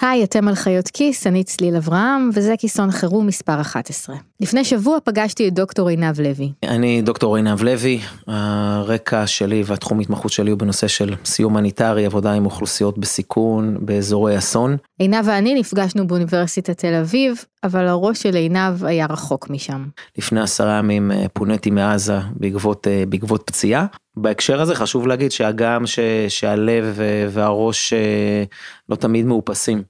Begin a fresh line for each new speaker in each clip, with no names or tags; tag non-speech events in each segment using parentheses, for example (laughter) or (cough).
היי, אתם על חיות כיס, אני צליל אברהם, וזה כיסון חירום מספר 11. לפני שבוע פגשתי את דוקטור עינב לוי.
אני דוקטור עינב לוי, הרקע שלי והתחום התמחות שלי הוא בנושא של סיום הומניטרי, עבודה עם אוכלוסיות בסיכון באזורי אסון.
עינב ואני נפגשנו באוניברסיטת תל אביב, אבל הראש של עינב היה רחוק משם.
לפני עשרה ימים אה, פוניתי מעזה בעקבות, אה, בעקבות פציעה. בהקשר הזה חשוב להגיד שהגם ש, שהלב אה, והראש לא תמיד מאופסים.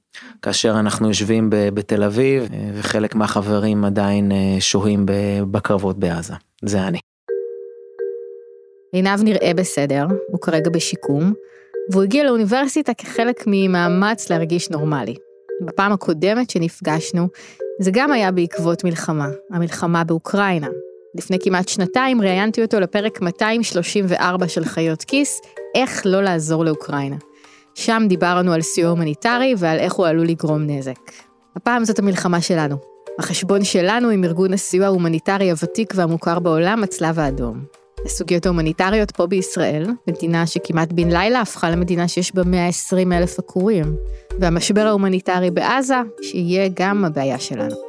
כאשר אנחנו יושבים בתל אביב וחלק מהחברים עדיין שוהים בקרבות בעזה. זה אני.
עינב נראה בסדר, הוא כרגע בשיקום, והוא הגיע לאוניברסיטה כחלק ממאמץ להרגיש נורמלי. בפעם הקודמת שנפגשנו, זה גם היה בעקבות מלחמה, המלחמה באוקראינה. לפני כמעט שנתיים ראיינתי אותו לפרק 234 של חיות כיס, איך לא לעזור לאוקראינה. שם דיברנו על סיוע הומניטרי ועל איך הוא עלול לגרום נזק. הפעם זאת המלחמה שלנו. החשבון שלנו עם ארגון הסיוע ההומניטרי הוותיק והמוכר בעולם, הצלב האדום. הסוגיות ההומניטריות פה בישראל, מדינה שכמעט בן לילה הפכה למדינה שיש בה 120 אלף עקורים, והמשבר ההומניטרי בעזה, שיהיה גם הבעיה שלנו.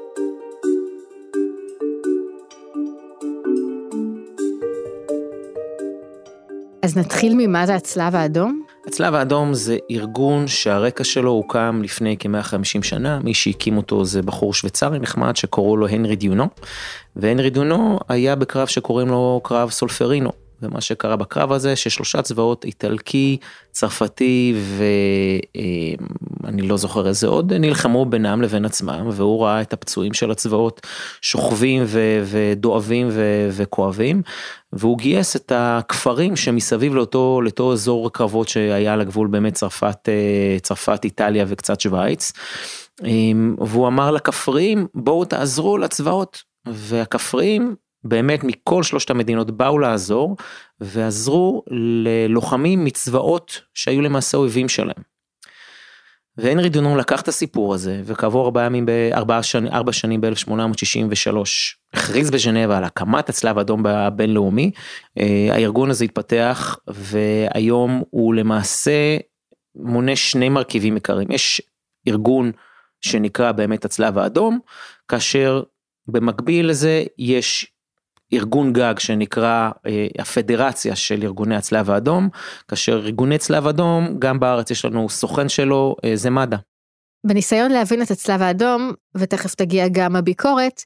אז נתחיל ממה זה הצלב האדום?
הצלב האדום זה ארגון שהרקע שלו הוקם לפני כ-150 שנה, מי שהקים אותו זה בחור שוויצרי נחמד שקוראים לו הנרי דונאן, והנרי דונאן היה בקרב שקוראים לו קרב סולפרינו. ומה שקרה בקרב הזה ששלושה צבאות איטלקי, צרפתי ואני לא זוכר איזה עוד נלחמו בינם לבין עצמם והוא ראה את הפצועים של הצבאות שוכבים ודואבים וכואבים והוא גייס את הכפרים שמסביב לאותו לאותו אזור קרבות שהיה על הגבול באמת צרפת צרפת איטליה וקצת שווייץ. והוא אמר לכפריים בואו תעזרו לצבאות והכפריים באמת מכל שלושת המדינות באו לעזור ועזרו ללוחמים מצבאות שהיו למעשה אויבים שלהם. והנרי דונון לקח את הסיפור הזה וכעבור ארבעה ימים בארבע שני, ארבע שנים ב-1863 הכריז בז'נבה על הקמת הצלב האדום הבינלאומי. אה, הארגון הזה התפתח והיום הוא למעשה מונה שני מרכיבים עיקריים יש ארגון שנקרא באמת הצלב האדום כאשר במקביל לזה יש ארגון גג שנקרא אה, הפדרציה של ארגוני הצלב האדום, כאשר ארגוני צלב אדום, גם בארץ יש לנו סוכן שלו, אה, זה מד"א.
בניסיון להבין את הצלב האדום, ותכף תגיע גם הביקורת,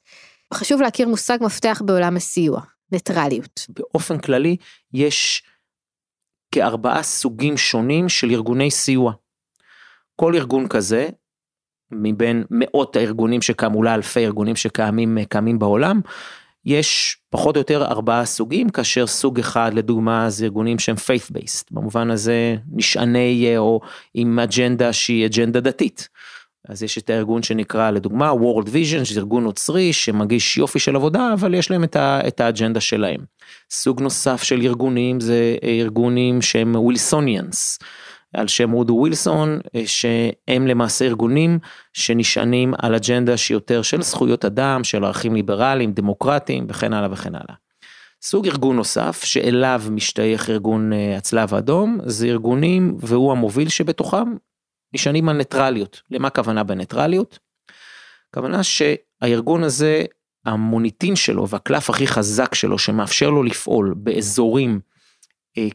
חשוב להכיר מושג מפתח בעולם הסיוע, ניטרליות.
באופן כללי, יש כארבעה סוגים שונים של ארגוני סיוע. כל ארגון כזה, מבין מאות הארגונים שקמו, אולי אלפי ארגונים שקיימים בעולם, יש פחות או יותר ארבעה סוגים, כאשר סוג אחד לדוגמה זה ארגונים שהם faith based, במובן הזה נשעני אה, או עם אג'נדה שהיא אג'נדה דתית. אז יש את הארגון שנקרא לדוגמה World Vision, שזה ארגון נוצרי שמגיש יופי של עבודה, אבל יש להם את, ה, את האג'נדה שלהם. סוג נוסף של ארגונים זה ארגונים שהם ווילסוניאנס. על שם רודו ווילסון, אה, שהם למעשה ארגונים שנשענים על אג'נדה שהיא יותר של זכויות אדם, של ערכים ליברליים, דמוקרטיים וכן הלאה וכן הלאה. סוג ארגון נוסף שאליו משתייך ארגון אה, הצלב האדום, זה ארגונים והוא המוביל שבתוכם נשענים על ניטרליות. למה הכוונה בניטרליות? הכוונה שהארגון הזה, המוניטין שלו והקלף הכי חזק שלו שמאפשר לו לפעול באזורים אה,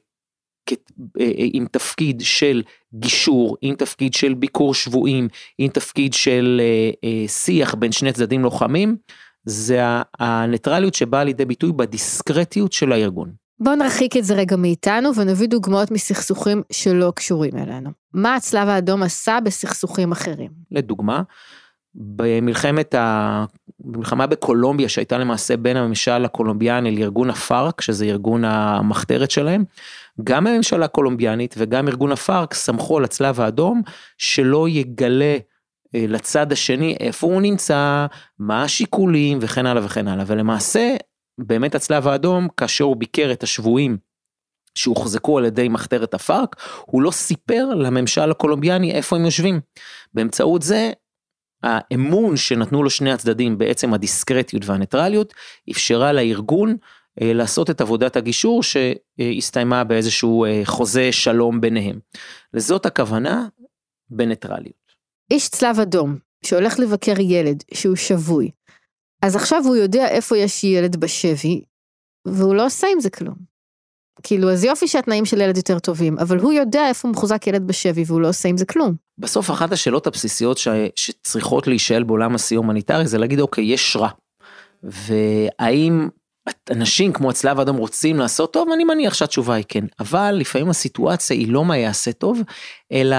עם תפקיד של גישור, עם תפקיד של ביקור שבויים, עם תפקיד של אה, שיח בין שני צדדים לוחמים, זה הניטרליות שבאה לידי ביטוי בדיסקרטיות של הארגון.
בואו נרחיק את זה רגע מאיתנו ונביא דוגמאות מסכסוכים שלא קשורים אלינו. מה הצלב האדום עשה בסכסוכים אחרים?
לדוגמה, במלחמת ה... במלחמה בקולומביה שהייתה למעשה בין הממשל הקולומביאני לארגון הפארק שזה ארגון המחתרת שלהם. גם הממשלה הקולומביאנית וגם ארגון הפארק סמכו על הצלב האדום שלא יגלה אה, לצד השני איפה הוא נמצא, מה השיקולים וכן הלאה וכן הלאה ולמעשה באמת הצלב האדום כאשר הוא ביקר את השבויים שהוחזקו על ידי מחתרת הפארק הוא לא סיפר לממשל הקולומביאני איפה הם יושבים. באמצעות זה האמון שנתנו לו שני הצדדים בעצם הדיסקרטיות והניטרליות, אפשרה לארגון לעשות את עבודת הגישור שהסתיימה באיזשהו אה, חוזה שלום ביניהם. לזאת הכוונה בניטרליות.
איש צלב אדום שהולך לבקר ילד שהוא שבוי, אז עכשיו הוא יודע איפה יש ילד בשבי, והוא לא עושה עם זה כלום. כאילו, אז יופי שהתנאים של ילד יותר טובים, אבל הוא יודע איפה מחוזק ילד בשבי והוא לא עושה עם זה כלום.
בסוף אחת השאלות הבסיסיות ש... שצריכות להישאל בעולם הסיוע הומניטרי זה להגיד אוקיי, יש רע. והאם אנשים כמו הצלב האדום רוצים לעשות טוב? אני מניח שהתשובה היא כן. אבל לפעמים הסיטואציה היא לא מה יעשה טוב, אלא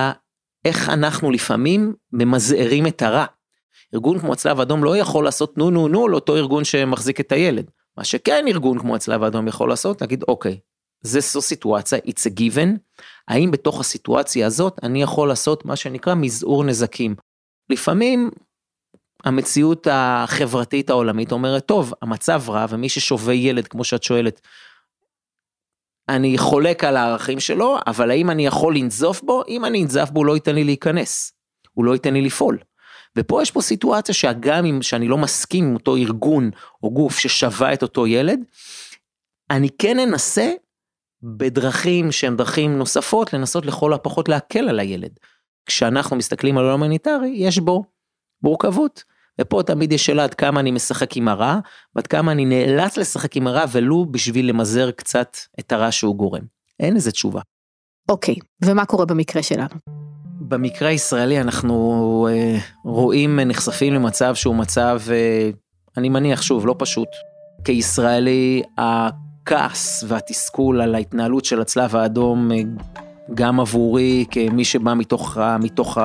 איך אנחנו לפעמים ממזערים את הרע. ארגון כמו הצלב האדום לא יכול לעשות נו נו נו לאותו ארגון שמחזיק את הילד. מה שכן ארגון כמו הצלב האדום יכול לעשות, להגיד אוקיי, זה זו סיטואציה, it's a given, האם בתוך הסיטואציה הזאת אני יכול לעשות מה שנקרא מזעור נזקים. לפעמים המציאות החברתית העולמית אומרת, טוב, המצב רע ומי ששובה ילד, כמו שאת שואלת, אני חולק על הערכים שלו, אבל האם אני יכול לנזוף בו? אם אני אנזף בו הוא לא ייתן לי להיכנס, הוא לא ייתן לי לפעול. ופה יש פה סיטואציה שגם אם שאני לא מסכים עם אותו ארגון או גוף ששבה את אותו ילד, אני כן אנסה בדרכים שהן דרכים נוספות לנסות לכל הפחות להקל על הילד. כשאנחנו מסתכלים על עולם הומניטרי יש בו מורכבות. ופה תמיד יש שאלה עד כמה אני משחק עם הרע ועד כמה אני נאלץ לשחק עם הרע ולו בשביל למזער קצת את הרע שהוא גורם. אין לזה תשובה.
אוקיי, ומה קורה במקרה שלנו?
במקרה הישראלי אנחנו אה, רואים נחשפים למצב שהוא מצב, אה, אני מניח שוב, לא פשוט. כישראלי הכעס והתסכול על ההתנהלות של הצלב האדום אה, גם עבורי כמי שבא מתוך, מתוך,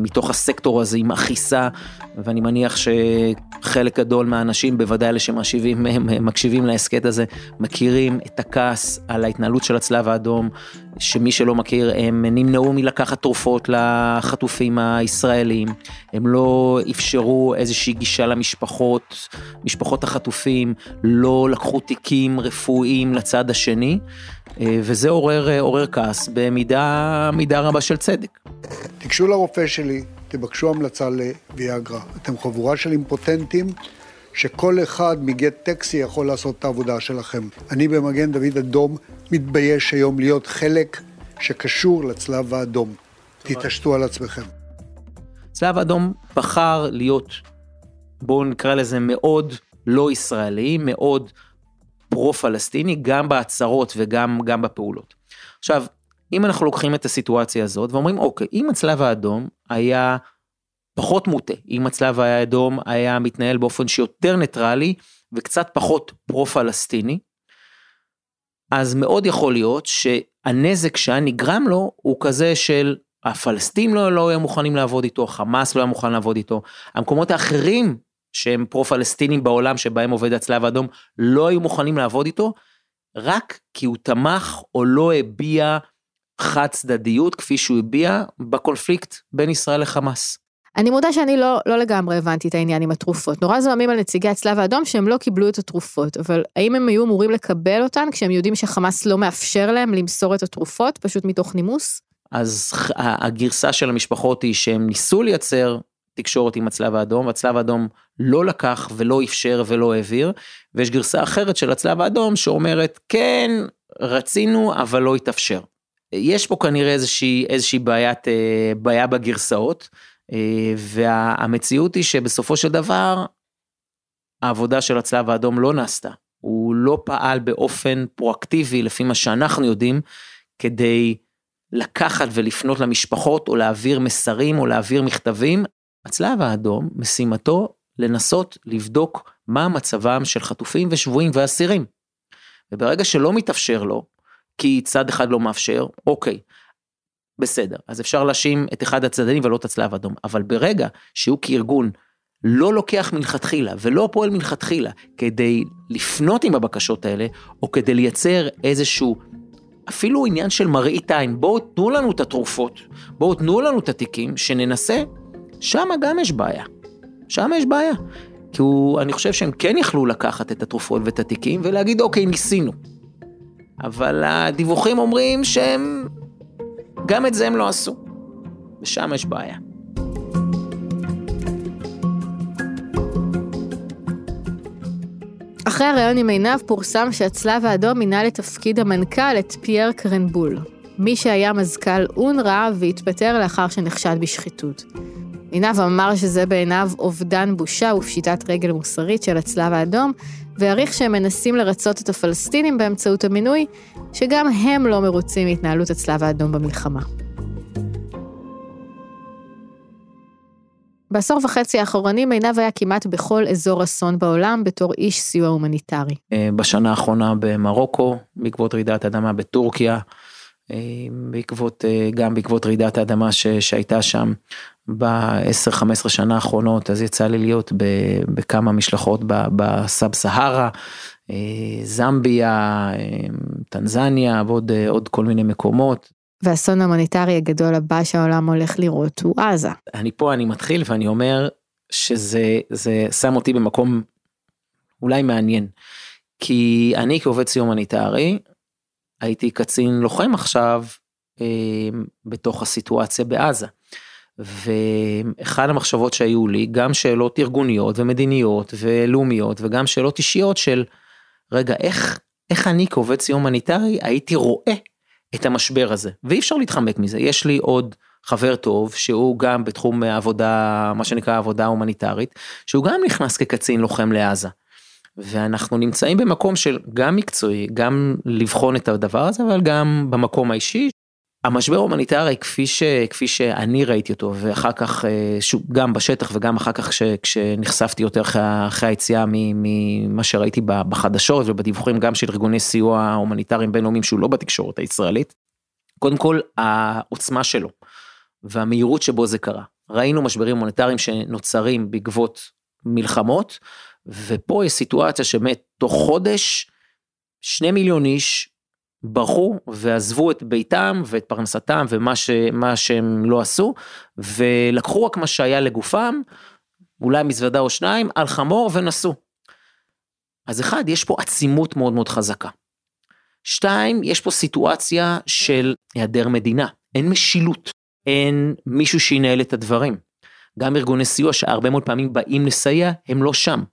מתוך הסקטור הזה עם אחיסה ואני מניח שחלק גדול מהאנשים בוודאי אלה שמקשיבים מקשיבים להסכת הזה מכירים את הכעס על ההתנהלות של הצלב האדום שמי שלא מכיר הם נמנעו מלקחת תרופות לחטופים הישראלים הם לא אפשרו איזושהי גישה למשפחות משפחות החטופים לא לקחו תיקים רפואיים לצד השני וזה עורר עורר כעס במידה מידה רבה של צדק.
תיגשו לרופא שלי תבקשו המלצה לוויאגרה. אתם חבורה של אימפוטנטים שכל אחד מגט טקסי יכול לעשות את העבודה שלכם. אני במגן דוד אדום מתבייש היום להיות חלק שקשור לצלב האדום. תתעשתו על עצמכם.
צלב האדום בחר להיות, בואו נקרא לזה מאוד לא ישראלי, מאוד פרו-פלסטיני, גם בהצהרות וגם בפעולות. עכשיו, אם אנחנו לוקחים את הסיטואציה הזאת ואומרים אוקיי אם הצלב האדום היה פחות מוטה אם הצלב האדום היה מתנהל באופן שיותר ניטרלי וקצת פחות פרו פלסטיני. אז מאוד יכול להיות שהנזק שהיה נגרם לו הוא כזה של הפלסטינים לא, לא היו מוכנים לעבוד איתו, חמאס לא היה מוכן לעבוד איתו, המקומות האחרים שהם פרו-פלסטינים בעולם שבהם עובד הצלב האדום לא היו מוכנים לעבוד איתו, רק כי הוא תמך או לא הביע חד צדדיות כפי שהוא הביע בקונפליקט בין ישראל לחמאס.
אני מודה שאני לא, לא לגמרי הבנתי את העניין עם התרופות. נורא זוהמים על נציגי הצלב האדום שהם לא קיבלו את התרופות, אבל האם הם היו אמורים לקבל אותן כשהם יודעים שחמאס לא מאפשר להם למסור את התרופות, פשוט מתוך נימוס?
אז הגרסה של המשפחות היא שהם ניסו לייצר תקשורת עם הצלב האדום, והצלב האדום לא לקח ולא אפשר ולא העביר, ויש גרסה אחרת של הצלב האדום שאומרת כן, רצינו אבל לא התאפשר. יש פה כנראה איזושהי, איזושהי בעיית, אה, בעיה בגרסאות, והמציאות היא שבסופו של דבר, העבודה של הצלב האדום לא נעשתה. הוא לא פעל באופן פרואקטיבי, לפי מה שאנחנו יודעים, כדי לקחת ולפנות למשפחות, או להעביר מסרים, או להעביר מכתבים. הצלב האדום, משימתו לנסות לבדוק מה מצבם של חטופים ושבויים ואסירים. וברגע שלא מתאפשר לו, כי צד אחד לא מאפשר, אוקיי, בסדר, אז אפשר להאשים את אחד הצדדים ולא את הצלב האדום, אבל ברגע שהוא כארגון לא לוקח מלכתחילה ולא פועל מלכתחילה כדי לפנות עם הבקשות האלה, או כדי לייצר איזשהו, אפילו עניין של מראית עין, בואו תנו לנו את התרופות, בואו תנו לנו את התיקים, שננסה, שם גם יש בעיה. שם יש בעיה. כי הוא, אני חושב שהם כן יכלו לקחת את התרופות ואת התיקים ולהגיד אוקיי ניסינו. אבל הדיווחים אומרים שהם, גם את זה הם לא עשו. ושם יש בעיה.
אחרי הריאיון עם עינב פורסם שהצלב האדום מינה לתפקיד המנכ"ל את פייר קרנבול, מי שהיה מזכ"ל אונר"א והתפטר לאחר שנחשד בשחיתות. עינב אמר שזה בעיניו אובדן בושה ופשיטת רגל מוסרית של הצלב האדום, והעריך שהם מנסים לרצות את הפלסטינים באמצעות המינוי, שגם הם לא מרוצים מהתנהלות הצלב האדום במלחמה. בעשור וחצי האחרונים עינב היה כמעט בכל אזור אסון בעולם בתור איש סיוע הומניטרי.
אה, בשנה האחרונה במרוקו, בעקבות רעידת אדמה בטורקיה, אה, בעקבות, אה, גם בעקבות רעידת האדמה שהייתה שם ב-10-15 שנה האחרונות, אז יצא לי להיות בכמה משלחות בסאב סהרה, זמביה, טנזניה ועוד כל מיני מקומות.
והאסון ההומניטרי הגדול הבא שהעולם הולך לראות הוא עזה.
אני פה, אני מתחיל ואני אומר שזה זה שם אותי במקום אולי מעניין. כי אני כעובד סיוע הומניטרי, הייתי קצין לוחם עכשיו אה, בתוך הסיטואציה בעזה. ואחד המחשבות שהיו לי, גם שאלות ארגוניות ומדיניות ולאומיות וגם שאלות אישיות של, רגע, איך, איך אני כעובד סיוע הומניטרי הייתי רואה את המשבר הזה, ואי אפשר להתחמק מזה. יש לי עוד חבר טוב שהוא גם בתחום עבודה, מה שנקרא עבודה הומניטרית, שהוא גם נכנס כקצין לוחם לעזה. ואנחנו נמצאים במקום של גם מקצועי, גם לבחון את הדבר הזה, אבל גם במקום האישי. המשבר ההומניטרי כפי, ש, כפי שאני ראיתי אותו ואחר כך אה, שוב גם בשטח וגם אחר כך כש, כשנחשפתי יותר אחרי, אחרי היציאה ממה שראיתי בחדשות ובדיווחים גם של ארגוני סיוע הומניטריים בינלאומיים שהוא לא בתקשורת הישראלית. קודם כל העוצמה שלו והמהירות שבו זה קרה. ראינו משברים הומניטריים שנוצרים בעקבות מלחמות ופה יש סיטואציה שבאמת תוך חודש שני מיליון איש ברחו ועזבו את ביתם ואת פרנסתם ומה ש, שהם לא עשו ולקחו רק מה שהיה לגופם, אולי מזוודה או שניים, על חמור ונסעו. אז אחד, יש פה עצימות מאוד מאוד חזקה. שתיים, יש פה סיטואציה של היעדר מדינה, אין משילות, אין מישהו שינהל את הדברים. גם ארגוני סיוע שהרבה מאוד פעמים באים לסייע, הם לא שם.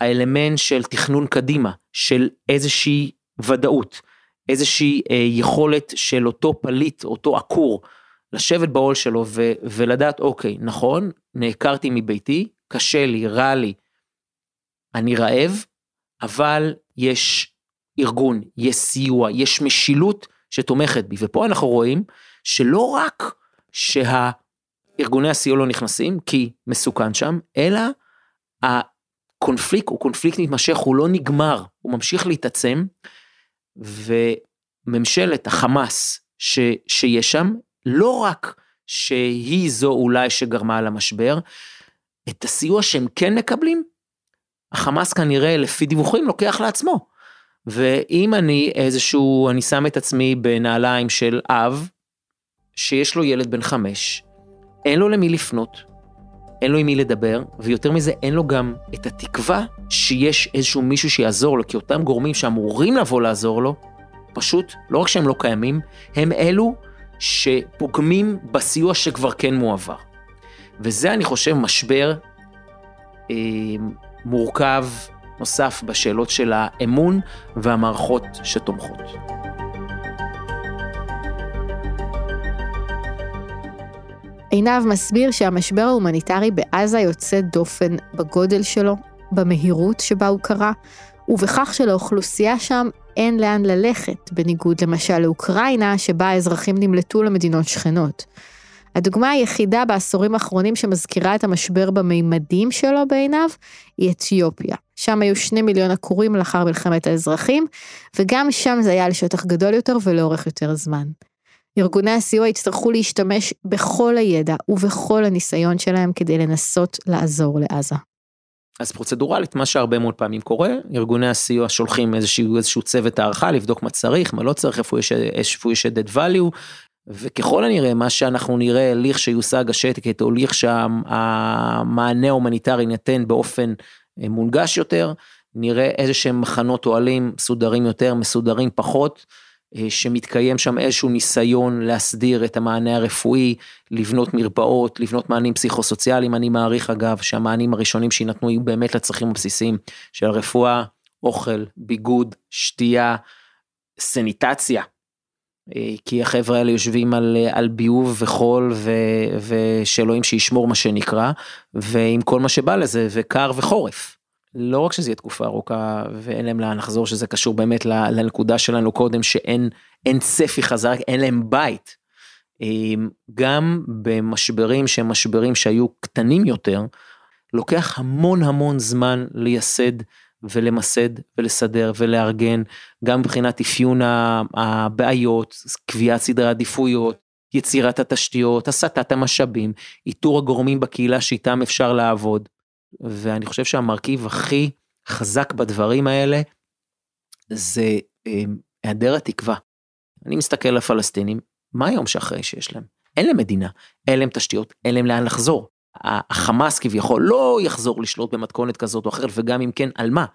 האלמנט של תכנון קדימה, של איזושהי ודאות, איזושהי אה, יכולת של אותו פליט, אותו עקור, לשבת בעול שלו ו- ולדעת, אוקיי, נכון, נעקרתי מביתי, קשה לי, רע לי, אני רעב, אבל יש ארגון, יש סיוע, יש משילות שתומכת בי. ופה אנחנו רואים שלא רק שהארגוני הסיוע לא נכנסים, כי מסוכן שם, אלא הקונפליקט הוא קונפליקט מתמשך, הוא לא נגמר, הוא ממשיך להתעצם, וממשלת החמאס ש, שיש שם, לא רק שהיא זו אולי שגרמה למשבר, את הסיוע שהם כן מקבלים, החמאס כנראה לפי דיווחים לוקח לעצמו. ואם אני איזשהו, אני שם את עצמי בנעליים של אב, שיש לו ילד בן חמש, אין לו למי לפנות, אין לו עם מי לדבר, ויותר מזה, אין לו גם את התקווה שיש איזשהו מישהו שיעזור לו, כי אותם גורמים שאמורים לבוא לעזור לו, פשוט, לא רק שהם לא קיימים, הם אלו שפוגמים בסיוע שכבר כן מועבר. וזה, אני חושב, משבר אה, מורכב נוסף בשאלות של האמון והמערכות שתומכות.
עינב מסביר שהמשבר ההומניטרי בעזה יוצא דופן בגודל שלו, במהירות שבה הוא קרה, ובכך שלאוכלוסייה שם אין לאן ללכת, בניגוד למשל לאוקראינה, שבה האזרחים נמלטו למדינות שכנות. הדוגמה היחידה בעשורים האחרונים שמזכירה את המשבר במימדים שלו בעיניו, היא אתיופיה. שם היו שני מיליון עקורים לאחר מלחמת האזרחים, וגם שם זה היה לשטח גדול יותר ולאורך יותר זמן. ארגוני הסיוע יצטרכו להשתמש בכל הידע ובכל הניסיון שלהם כדי לנסות לעזור לעזה.
אז פרוצדורלית מה שהרבה מאוד פעמים קורה ארגוני הסיוע שולחים איזשהו איזשהו צוות הערכה לבדוק מה צריך מה לא צריך איפה יש איפה יש added value וככל הנראה מה שאנחנו נראה לכשיושג השקט או לכשהמענה ההומניטרי ניתן באופן אה, מונגש יותר נראה איזה שהם מחנות אוהלים מסודרים יותר מסודרים פחות שמתקיים שם איזשהו ניסיון להסדיר את המענה הרפואי, לבנות מרפאות, לבנות מענים פסיכוסוציאליים, אני מעריך אגב שהמענים הראשונים שיינתנו יהיו באמת לצרכים הבסיסיים של רפואה, אוכל, ביגוד, שתייה, סניטציה, אה, כי החבר'ה האלה יושבים על, על ביוב וחול ו, ושאלוהים שישמור מה שנקרא, ועם כל מה שבא לזה, וקר וחורף. לא רק שזה יהיה תקופה ארוכה ואין להם לאן לחזור, שזה קשור באמת לנקודה שלנו קודם, שאין צפי חזק, אין להם בית. אמ, גם במשברים שהם משברים שהיו קטנים יותר, לוקח המון המון זמן לייסד ולמסד ולסדר ולארגן, גם מבחינת אפיון הבעיות, קביעת סדרי עדיפויות, יצירת התשתיות, הסטת המשאבים, איתור הגורמים בקהילה שאיתם אפשר לעבוד. ואני חושב שהמרכיב הכי חזק בדברים האלה זה אמ, היעדר התקווה. אני מסתכל על הפלסטינים, מה היום שאחרי שיש להם? אין להם מדינה, אין להם תשתיות, אין להם לאן לחזור. החמאס כביכול לא יחזור לשלוט במתכונת כזאת או אחרת, וגם אם כן, על מה?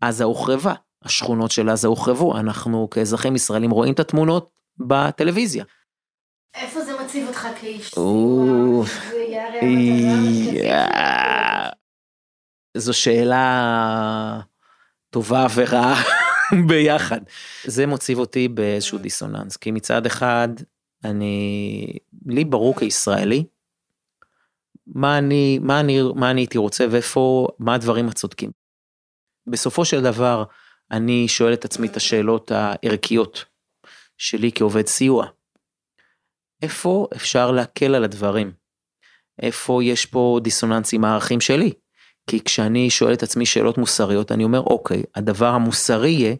עזה הוחרבה, השכונות של עזה הוחרבו, אנחנו כאזרחים ישראלים רואים את התמונות בטלוויזיה.
איפה זה מציב אותך כאיש
זו שאלה טובה ורעה (laughs) ביחד. זה מוציב אותי באיזשהו דיסוננס, כי מצד אחד, אני, לי ברור כישראלי, מה אני, מה אני, מה אני הייתי רוצה ואיפה, מה הדברים הצודקים. בסופו של דבר, אני שואל את עצמי את השאלות הערכיות שלי כעובד סיוע. איפה אפשר להקל על הדברים? איפה יש פה דיסוננס עם הערכים שלי? כי כשאני שואל את עצמי שאלות מוסריות, אני אומר, אוקיי, הדבר המוסרי יהיה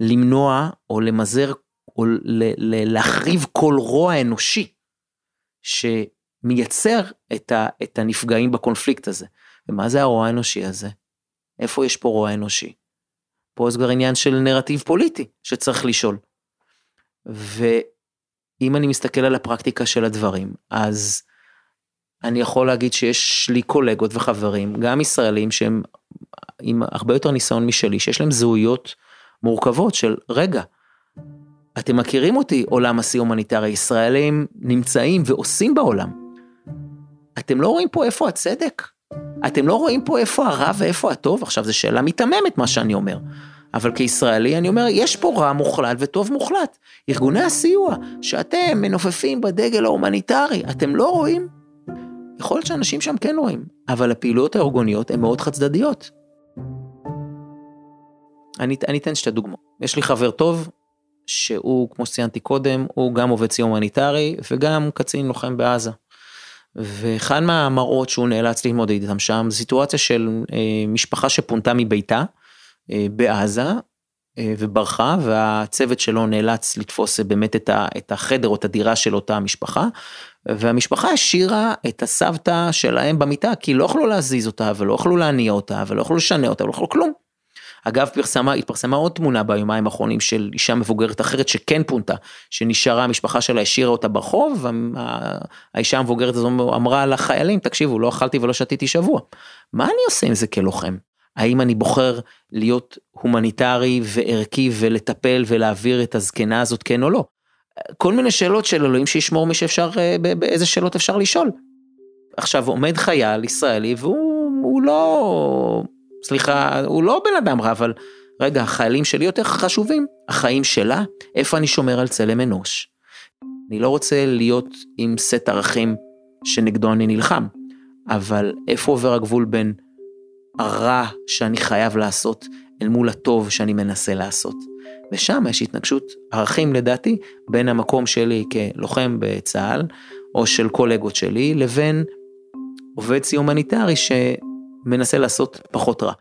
למנוע או למזער או להחריב כל רוע אנושי שמייצר את, ה, את הנפגעים בקונפליקט הזה. ומה זה הרוע האנושי הזה? איפה יש פה רוע אנושי? פה זה כבר עניין של נרטיב פוליטי שצריך לשאול. ו... אם אני מסתכל על הפרקטיקה של הדברים, אז אני יכול להגיד שיש לי קולגות וחברים, גם ישראלים שהם עם הרבה יותר ניסיון משלי, שיש להם זהויות מורכבות של רגע, אתם מכירים אותי עולם הסיוע ההומניטרי, ישראלים נמצאים ועושים בעולם. אתם לא רואים פה איפה הצדק? אתם לא רואים פה איפה הרע ואיפה הטוב? עכשיו זו שאלה מיתממת מה שאני אומר. אבל כישראלי אני אומר, יש פה רע מוחלט וטוב מוחלט. ארגוני הסיוע, שאתם מנופפים בדגל ההומניטרי, אתם לא רואים? יכול להיות שאנשים שם כן רואים, אבל הפעילויות הארגוניות הן מאוד חד צדדיות. אני, אני אתן שתי דוגמאות. יש לי חבר טוב, שהוא, כמו שציינתי קודם, הוא גם עובד סיוע הומניטרי וגם קצין לוחם בעזה. ואחד מהמראות שהוא נאלץ ללמוד איתם שם, זו סיטואציה של אה, משפחה שפונתה מביתה, אה, בעזה אה, וברחה והצוות שלו נאלץ לתפוס באמת את החדר או את הדירה של אותה משפחה והמשפחה השאירה את הסבתא שלהם במיטה כי לא יכלו להזיז אותה ולא יכלו להניע אותה ולא יכלו לשנע אותה ולא יכלו כלום. אגב פרסמה, התפרסמה עוד תמונה ביומיים האחרונים של אישה מבוגרת אחרת שכן פונתה, שנשארה, המשפחה שלה השאירה אותה ברחוב, האישה המבוגרת הזו אמרה לחיילים, תקשיבו, לא אכלתי ולא שתיתי שבוע. מה אני עושה עם זה כלוחם? האם אני בוחר להיות הומניטרי וערכי ולטפל ולהעביר את הזקנה הזאת כן או לא. כל מיני שאלות של אלוהים שישמור מי שאפשר, אה, באיזה שאלות אפשר לשאול. עכשיו עומד חייל ישראלי והוא לא, סליחה, הוא לא בן אדם רע, אבל רגע, החיילים שלי יותר חשובים, החיים שלה, איפה אני שומר על צלם אנוש. אני לא רוצה להיות עם סט ערכים שנגדו אני נלחם, אבל איפה עובר הגבול בין הרע שאני חייב לעשות אל מול הטוב שאני מנסה לעשות. ושם יש התנגשות ערכים לדעתי בין המקום שלי כלוחם בצה"ל או של קולגות שלי לבין עובד סיוע הומניטרי שמנסה לעשות פחות רע.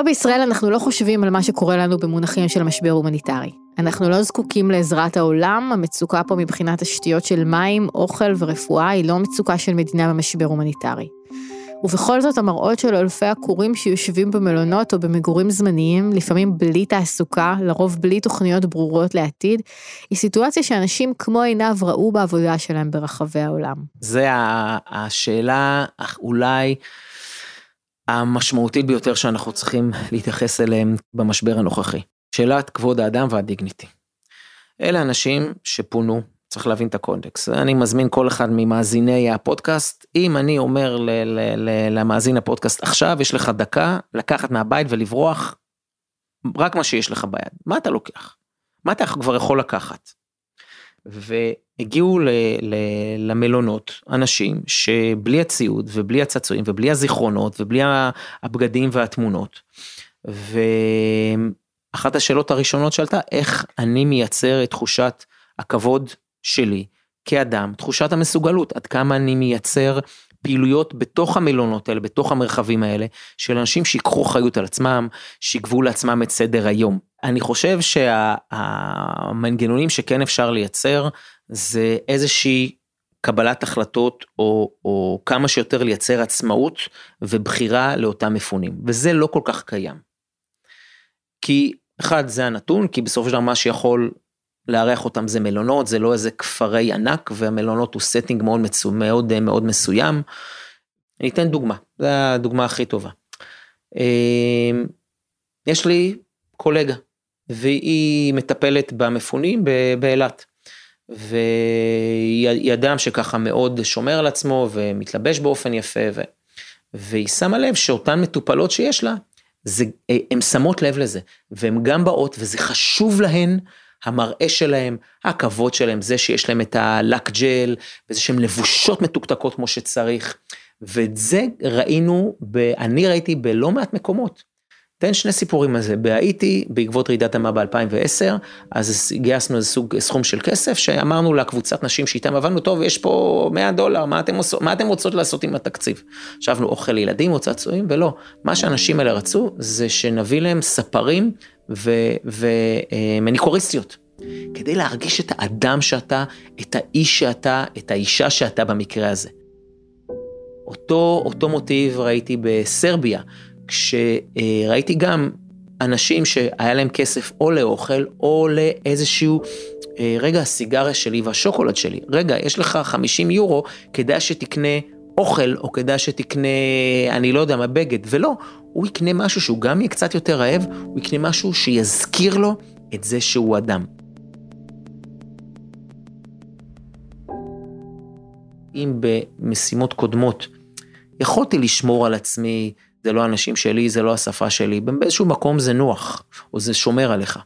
פה בישראל אנחנו לא חושבים על מה שקורה לנו במונחים של משבר הומניטרי. אנחנו לא זקוקים לעזרת העולם, המצוקה פה מבחינת תשתיות של מים, אוכל ורפואה היא לא מצוקה של מדינה במשבר הומניטרי. ובכל זאת המראות של אלפי עקורים שיושבים במלונות או במגורים זמניים, לפעמים בלי תעסוקה, לרוב בלי תוכניות ברורות לעתיד, היא סיטואציה שאנשים כמו עינב ראו בעבודה שלהם ברחבי העולם.
זה השאלה אולי המשמעותית ביותר שאנחנו צריכים להתייחס אליהם במשבר הנוכחי. שאלת כבוד האדם והדיגניטי. אלה אנשים שפונו, צריך להבין את הקונטקסט. אני מזמין כל אחד ממאזיני הפודקאסט, אם אני אומר ל- ל- ל- למאזין הפודקאסט עכשיו יש לך דקה לקחת מהבית ולברוח, רק מה שיש לך ביד, מה אתה לוקח? מה אתה כבר יכול לקחת? והגיעו ל- ל- למלונות אנשים שבלי הציוד ובלי הצעצועים ובלי הזיכרונות ובלי הבגדים והתמונות. ואחת השאלות הראשונות שעלתה, איך אני מייצר את תחושת הכבוד שלי כאדם, תחושת המסוגלות, עד כמה אני מייצר פעילויות בתוך המלונות האלה, בתוך המרחבים האלה, של אנשים שיקחו אחריות על עצמם, שיקבעו לעצמם את סדר היום. אני חושב שהמנגנונים שה, שכן אפשר לייצר, זה איזושהי קבלת החלטות, או, או כמה שיותר לייצר עצמאות ובחירה לאותם מפונים, וזה לא כל כך קיים. כי אחד זה הנתון, כי בסופו של דבר מה שיכול לארח אותם זה מלונות, זה לא איזה כפרי ענק, והמלונות הוא setting מאוד, מצו, מאוד, מאוד מסוים. אני אתן דוגמה, זו הדוגמה הכי טובה. אמ, יש לי קולגה, והיא מטפלת במפונים באילת. והיא אדם שככה מאוד שומר על עצמו ומתלבש באופן יפה, ו... והיא שמה לב שאותן מטופלות שיש לה, זה, הן שמות לב לזה, והן גם באות וזה חשוב להן המראה שלהם, הכבוד שלהם, זה שיש להם את הלק ג'ל, וזה שהן לבושות מתוקתקות כמו שצריך. ואת זה ראינו, ב, אני ראיתי בלא מעט מקומות. תן שני סיפורים על זה, בהאיטי, בעקבות רעידת אמה ב-2010, אז גייסנו איזה סוג, סכום של כסף, שאמרנו לקבוצת נשים שאיתם עבדנו, טוב, יש פה 100 דולר, מה אתם, עושות, מה אתם רוצות לעשות עם התקציב? חשבנו אוכל לילדים או צעצועים, ולא. מה שהאנשים האלה רצו, זה שנביא להם ספרים ומניקוריסטיות. כדי להרגיש את האדם שאתה, את האיש שאתה, את האישה שאתה במקרה הזה. אותו, אותו מוטיב ראיתי בסרביה, כשראיתי גם אנשים שהיה להם כסף או לאוכל או לאיזשהו, אה, רגע, הסיגריה שלי והשוקולד שלי, רגע, יש לך 50 יורו, כדאי שתקנה אוכל, או כדאי שתקנה, אני לא יודע מה, בגד, ולא, הוא יקנה משהו שהוא גם יהיה קצת יותר רעב, הוא יקנה משהו שיזכיר לו את זה שהוא אדם. אם במשימות קודמות יכולתי לשמור על עצמי, זה לא אנשים שלי, זה לא השפה שלי, באיזשהו מקום זה נוח, או זה שומר עליך.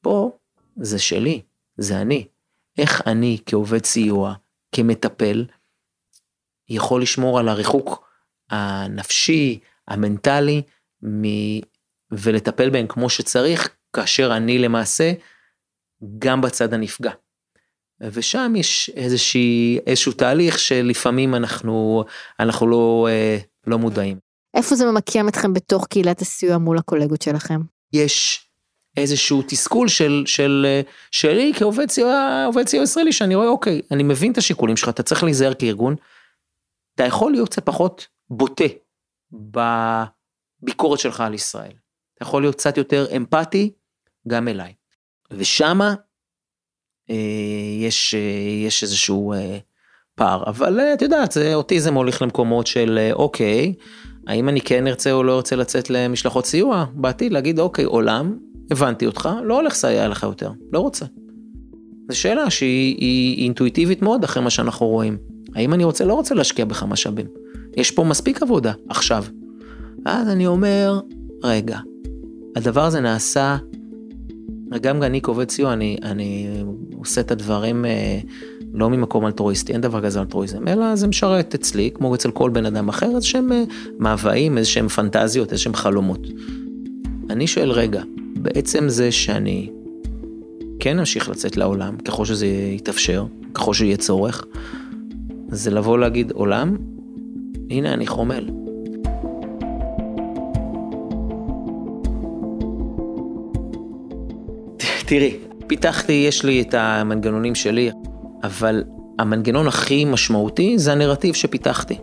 פה זה שלי, זה אני. איך אני כעובד סיוע, כמטפל, יכול לשמור על הריחוק הנפשי, המנטלי, מ... ולטפל בהם כמו שצריך, כאשר אני למעשה גם בצד הנפגע. ושם יש איזושהי, איזשהו תהליך שלפעמים אנחנו, אנחנו לא, אה, לא מודעים.
איפה זה ממקם אתכם בתוך קהילת הסיוע מול הקולגות שלכם?
יש איזשהו תסכול של, של, שלי כעובד סיוע, עובד סיוע ישראלי, שאני רואה, אוקיי, אני מבין את השיקולים שלך, אתה צריך להיזהר כארגון, אתה יכול להיות קצת פחות בוטה בביקורת שלך על ישראל. אתה יכול להיות קצת יותר אמפתי גם אליי. ושמה אה, יש, אה, יש איזשהו אה, פער, אבל את יודעת, זה, אוטיזם הוליך למקומות של אוקיי, האם אני כן ארצה או לא ארצה לצאת למשלחות סיוע בעתיד, להגיד אוקיי, עולם, הבנתי אותך, לא הולך לסייע לך יותר, לא רוצה. זו שאלה שהיא היא אינטואיטיבית מאוד אחרי מה שאנחנו רואים. האם אני רוצה, לא רוצה להשקיע בך משאבים. יש פה מספיק עבודה עכשיו. אז אני אומר, רגע, הדבר הזה נעשה, גם אני כעובד סיוע, אני, אני עושה את הדברים אה, לא ממקום אלטרואיסטי, אין דבר כזה אלטרואיזם, אלא זה משרת אצלי, כמו אצל כל בן אדם אחר, איזה שהם אה, מאוויים, איזה שהם פנטזיות, איזה שהם חלומות. אני שואל, רגע, בעצם זה שאני כן אמשיך לצאת לעולם, ככל שזה יתאפשר, ככל שיהיה צורך, זה לבוא להגיד, עולם, הנה אני חומל. תראי, פיתחתי, יש לי את המנגנונים שלי, אבל המנגנון הכי משמעותי זה הנרטיב שפיתחתי.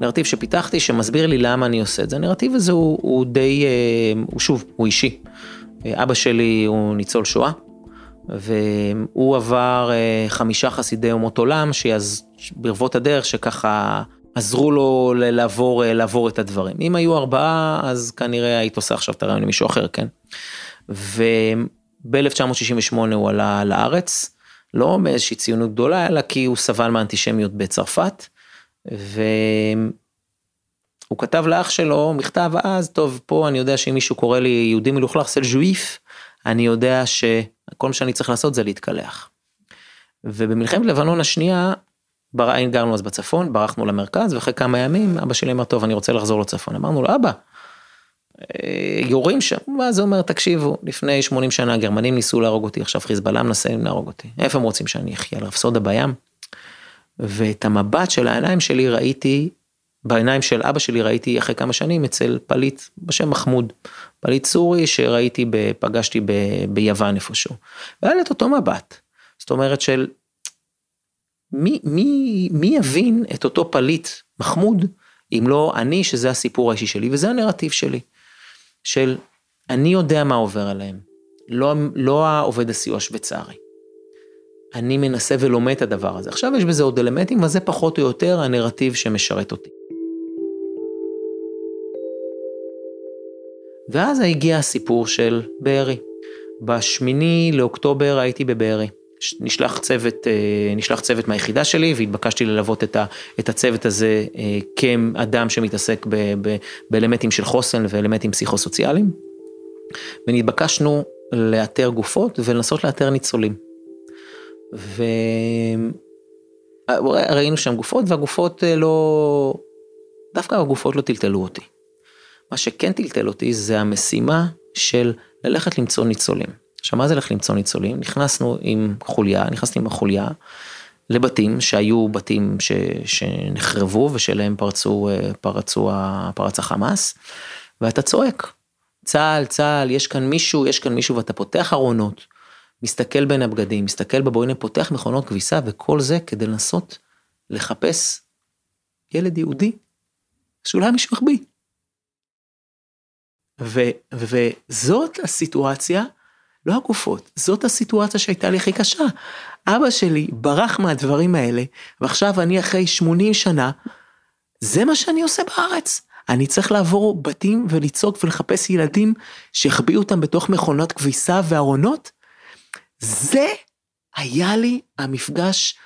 נרטיב שפיתחתי שמסביר לי למה אני עושה את זה. הנרטיב הזה הוא, הוא די, אה, הוא שוב, הוא אישי. אבא שלי הוא ניצול שואה, והוא עבר אה, חמישה חסידי אומות עולם, שאז ברבות הדרך שככה עזרו לו לעבור, לעבור את הדברים. אם היו ארבעה, אז כנראה היית עושה עכשיו את הרעיון למישהו אחר, כן? וב-1968 הוא עלה לארץ, לא מאיזושהי ציונות גדולה, אלא כי הוא סבל מאנטישמיות בצרפת, והוא כתב לאח שלו מכתב אז, טוב, פה אני יודע שאם מישהו קורא לי יהודי מלוכלך, סל ז'ואיף, אני יודע שכל מה שאני צריך לעשות זה להתקלח. ובמלחמת לבנון השנייה, גרנו אז בצפון, ברחנו למרכז, ואחרי כמה ימים אבא שלי אמר, טוב, אני רוצה לחזור לצפון. אמרנו לו, אבא, יורים שם, ואז הוא אומר, תקשיבו, לפני 80 שנה הגרמנים ניסו להרוג אותי, עכשיו חיזבאללה מנסה להרוג אותי. איפה הם רוצים שאני אחיה? על רפסודה בים? ואת המבט של העיניים שלי ראיתי, בעיניים של אבא שלי ראיתי אחרי כמה שנים אצל פליט בשם מחמוד, פליט סורי שראיתי, פגשתי ב, ביוון איפשהו. והיה לי את אותו מבט. זאת אומרת של מי, מי, מי יבין את אותו פליט מחמוד אם לא אני שזה הסיפור האישי שלי וזה הנרטיב שלי. של אני יודע מה עובר עליהם, לא, לא העובד הסיוע השוויצרי. אני מנסה ולומד את הדבר הזה. עכשיו יש בזה עוד אלמנטים, וזה פחות או יותר הנרטיב שמשרת אותי. ואז הגיע הסיפור של בארי. בשמיני לאוקטובר הייתי בבארי. נשלח צוות, אה, נשלח צוות מהיחידה שלי והתבקשתי ללוות את, ה, את הצוות הזה אה, כאדם שמתעסק ב, ב, באלמנטים של חוסן ואלמנטים פסיכוסוציאליים. ונתבקשנו לאתר גופות ולנסות לאתר ניצולים. וראינו שם גופות והגופות אה, לא, דווקא הגופות לא טלטלו אותי. מה שכן טלטל אותי זה המשימה של ללכת למצוא ניצולים. עכשיו מה זה לך למצוא ניצולים? נכנסנו עם חוליה, נכנסתי עם החוליה לבתים שהיו בתים ש, שנחרבו ושאליהם פרצו, אה, פרצו, פרץ החמאס, ואתה צועק, צה"ל, צה"ל, יש כאן מישהו, יש כאן מישהו, ואתה פותח ארונות, מסתכל בין הבגדים, מסתכל בבוינה, פותח מכונות כביסה, וכל זה כדי לנסות לחפש ילד יהודי שאולי מישהו החביא. וזאת הסיטואציה לא הגופות, זאת הסיטואציה שהייתה לי הכי קשה. אבא שלי ברח מהדברים האלה, ועכשיו אני אחרי 80 שנה, זה מה שאני עושה בארץ. אני צריך לעבור בתים ולצעוק ולחפש ילדים שהחביאו אותם בתוך מכונות כביסה וארונות? זה היה לי המפגש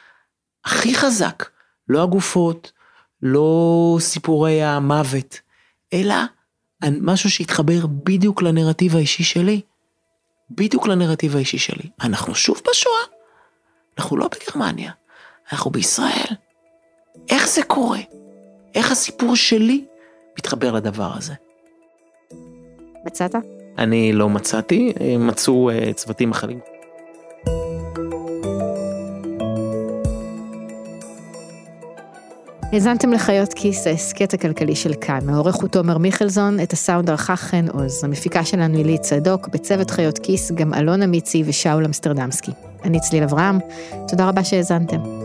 הכי חזק. לא הגופות, לא סיפורי המוות, אלא משהו שהתחבר בדיוק לנרטיב האישי שלי. בדיוק לנרטיב האישי שלי. אנחנו שוב בשואה? אנחנו לא בגרמניה, אנחנו בישראל. איך זה קורה? איך הסיפור שלי מתחבר לדבר הזה?
מצאת?
אני לא מצאתי, מצאו uh, צוותים אחרים.
האזנתם לחיות כיס, ההסכת הכלכלי של כאן. העורך הוא תומר מיכלזון, את הסאונד ערכה חן עוז. המפיקה שלנו היא ליד צדוק, בצוות חיות כיס גם אלונה מיצי ושאול אמסטרדמסקי. אני צליל אברהם, תודה רבה שהאזנתם.